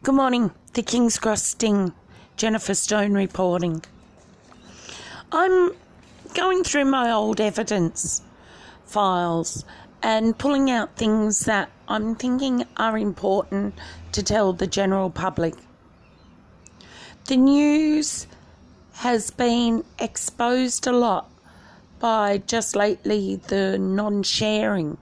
Good morning, the King's Cross Sting, Jennifer Stone reporting. I'm going through my old evidence files and pulling out things that I'm thinking are important to tell the general public. The news has been exposed a lot by just lately the non sharing.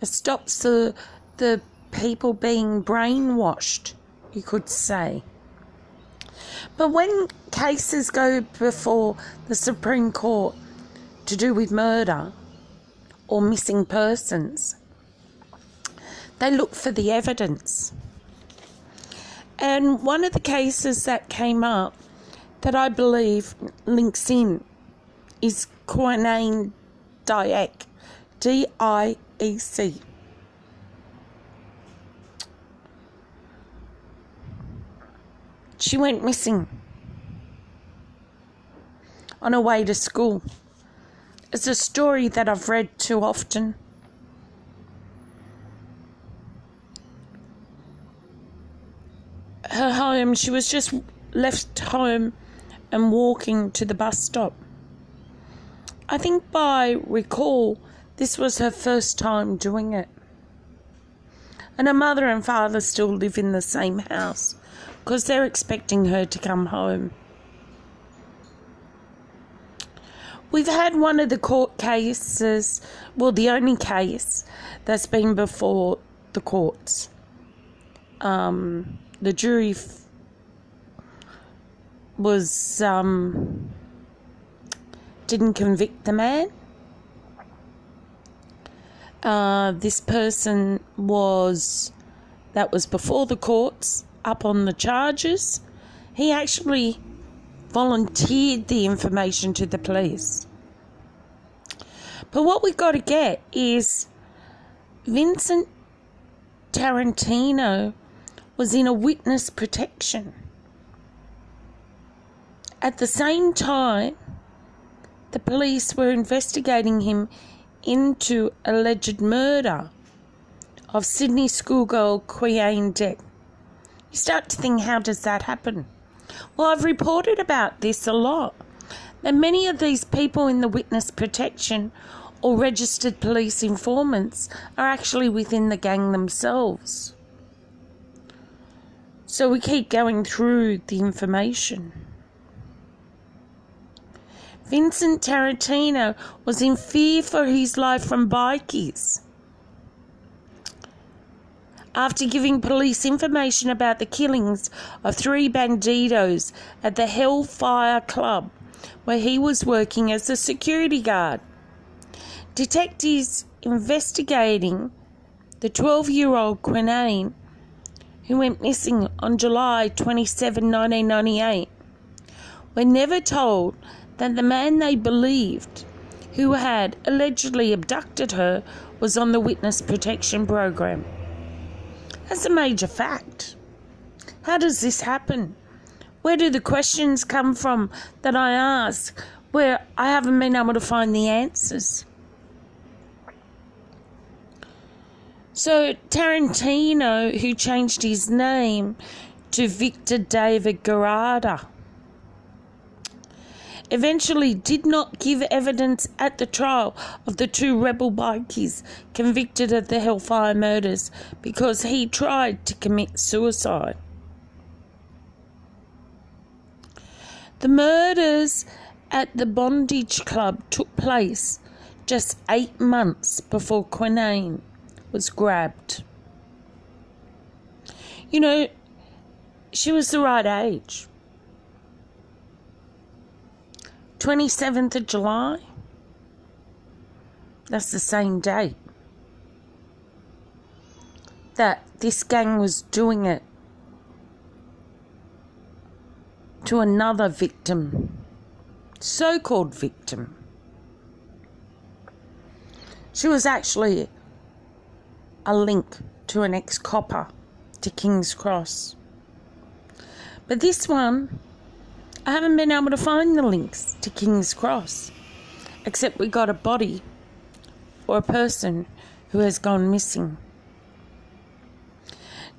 It stops the, the people being brainwashed, you could say. But when cases go before the Supreme Court to do with murder or missing persons, they look for the evidence. And one of the cases that came up that I believe links in is Quanne Diec, D I E C. She went missing on her way to school. It's a story that I've read too often. Her home, she was just left home and walking to the bus stop. I think by recall, this was her first time doing it. And her mother and father still live in the same house because they're expecting her to come home. We've had one of the court cases, well, the only case that's been before the courts. Um, the jury f- was um, didn't convict the man. Uh, this person was that was before the courts up on the charges. He actually volunteered the information to the police. But what we've got to get is Vincent Tarantino was in a witness protection. At the same time, the police were investigating him into alleged murder of Sydney schoolgirl Quanne Diec. You start to think, how does that happen? Well, I've reported about this a lot. That many of these people in the witness protection or registered police informants are actually within the gang themselves. So we keep going through the information. Vincent Tarantino was in fear for his life from bikies. After giving police information about the killings of three bandidos at the Hellfire Club, where he was working as a security guard, detectives investigating the 12 year old Quanne, who went missing on July 27, 1998, were never told that the man they believed who had allegedly abducted her was on the witness protection program. That's a major fact. How does this happen? Where do the questions come from that I ask where I haven't been able to find the answers? So, Tarantino, who changed his name to Victor David Garada, eventually did not give evidence at the trial of the two rebel bikies convicted of the Hellfire murders because he tried to commit suicide. The murders at the Bondage Club took place just eight months before Quanne was grabbed. You know, she was the right age. 27th of July. That's the same date that this gang was doing it to another victim, so called victim. She was actually a link to an ex copper to King's Cross. But this one, I haven't been able to find the links to King's Cross, except we got a body or a person who has gone missing.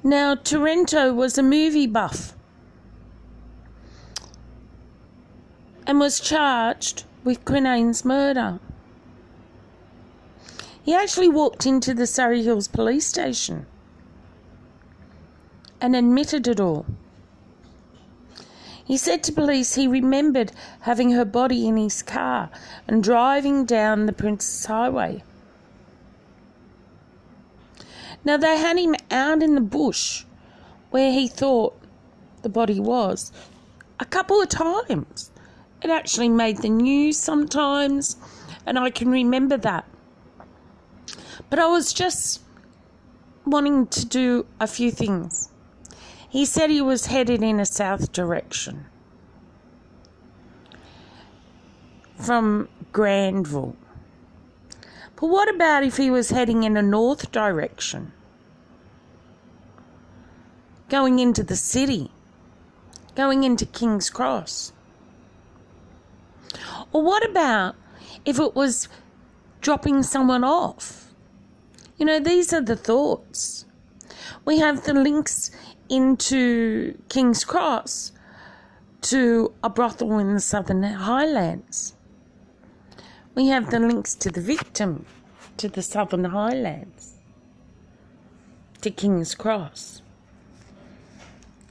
Now, Taranto was a movie buff and was charged with Quanne's murder. He actually walked into the Surry Hills police station and admitted it all. He said to police he remembered having her body in his car and driving down the Princes Highway. Now, they had him out in the bush where he thought the body was a couple of times. It actually made the news sometimes, and I can remember that. But I was just wanting to do a few things. He said he was headed in a south direction from Granville. But what about if he was heading in a north direction? Going into the city, going into King's Cross? Or what about if it was dropping someone off? You know, these are the thoughts. We have the links into King's Cross to a brothel in the Southern Highlands. We have the links to the victim to the Southern Highlands, to King's Cross.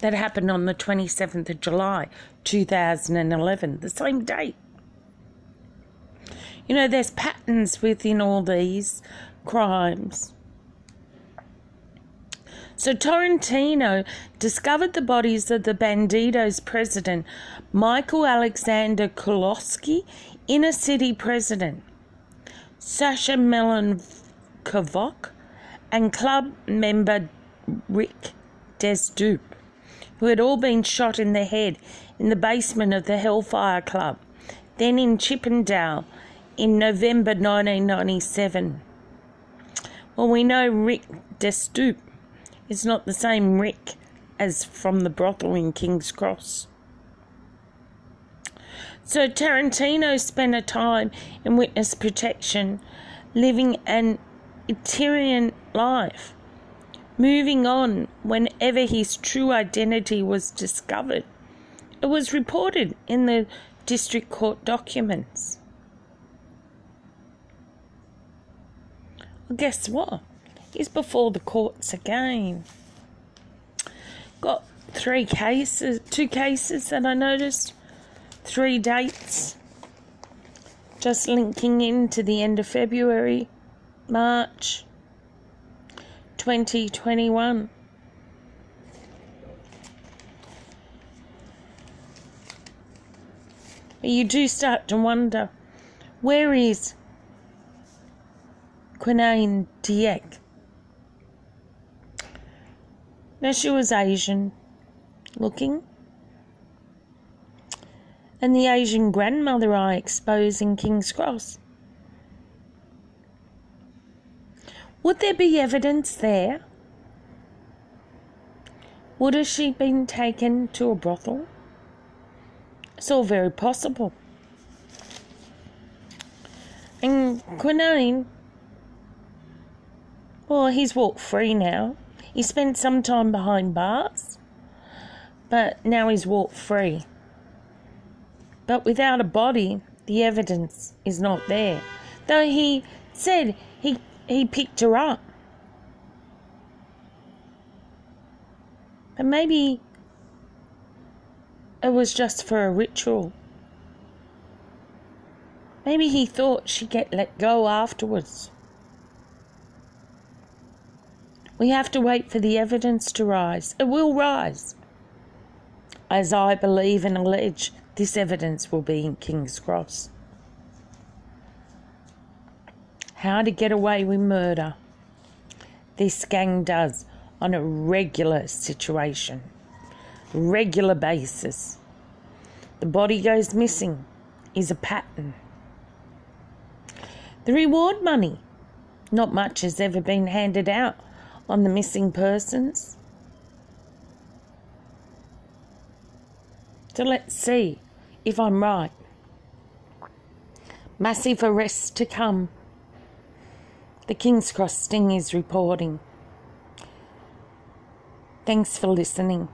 That happened on the 27th of July 2011, the same date. You know, there's patterns within all these crimes. So Tarantino discovered the bodies of the Bandidos president, Michael Alexander Kulakowski, inner city president, Sasha Milenkovic, and club member Rick Desdupe, who had all been shot in the head in the basement of the Hellfire Club, then in Chippendale in November 1997. Well, we know Rick Desdupe is not the same Rick as from the brothel in King's Cross. So Tarantino spent a time in witness protection, living an itinerant life, moving on whenever his true identity was discovered. It was reported in the district court documents. Well, guess what? He's before the courts again. Got three cases, two cases that I noticed, three dates, just linking in to the end of February, March 2021. You do start to wonder where is Quanne Diec? Now she was Asian looking. And the Asian grandmother I expose in King's Cross. Would there be evidence there? Would have she been taken to a brothel? It's all very possible. And Quanne, well, he's walked free now. He spent some time behind bars, but now he's walked free. But without a body, the evidence is not there. Though he said he, he picked her up. But maybe it was just for a ritual. Maybe he thought she'd get let go afterwards. We have to wait for the evidence to rise. It will rise. As I believe and allege, this evidence will be in King's Cross. How to get away with murder. This gang does on a regular situation, regular basis. The body goes missing is a pattern. The reward money. Not much has ever been handed out on the missing persons. So let's see if I'm right. Massive arrests to come. The King's Cross Sting is reporting. Thanks for listening.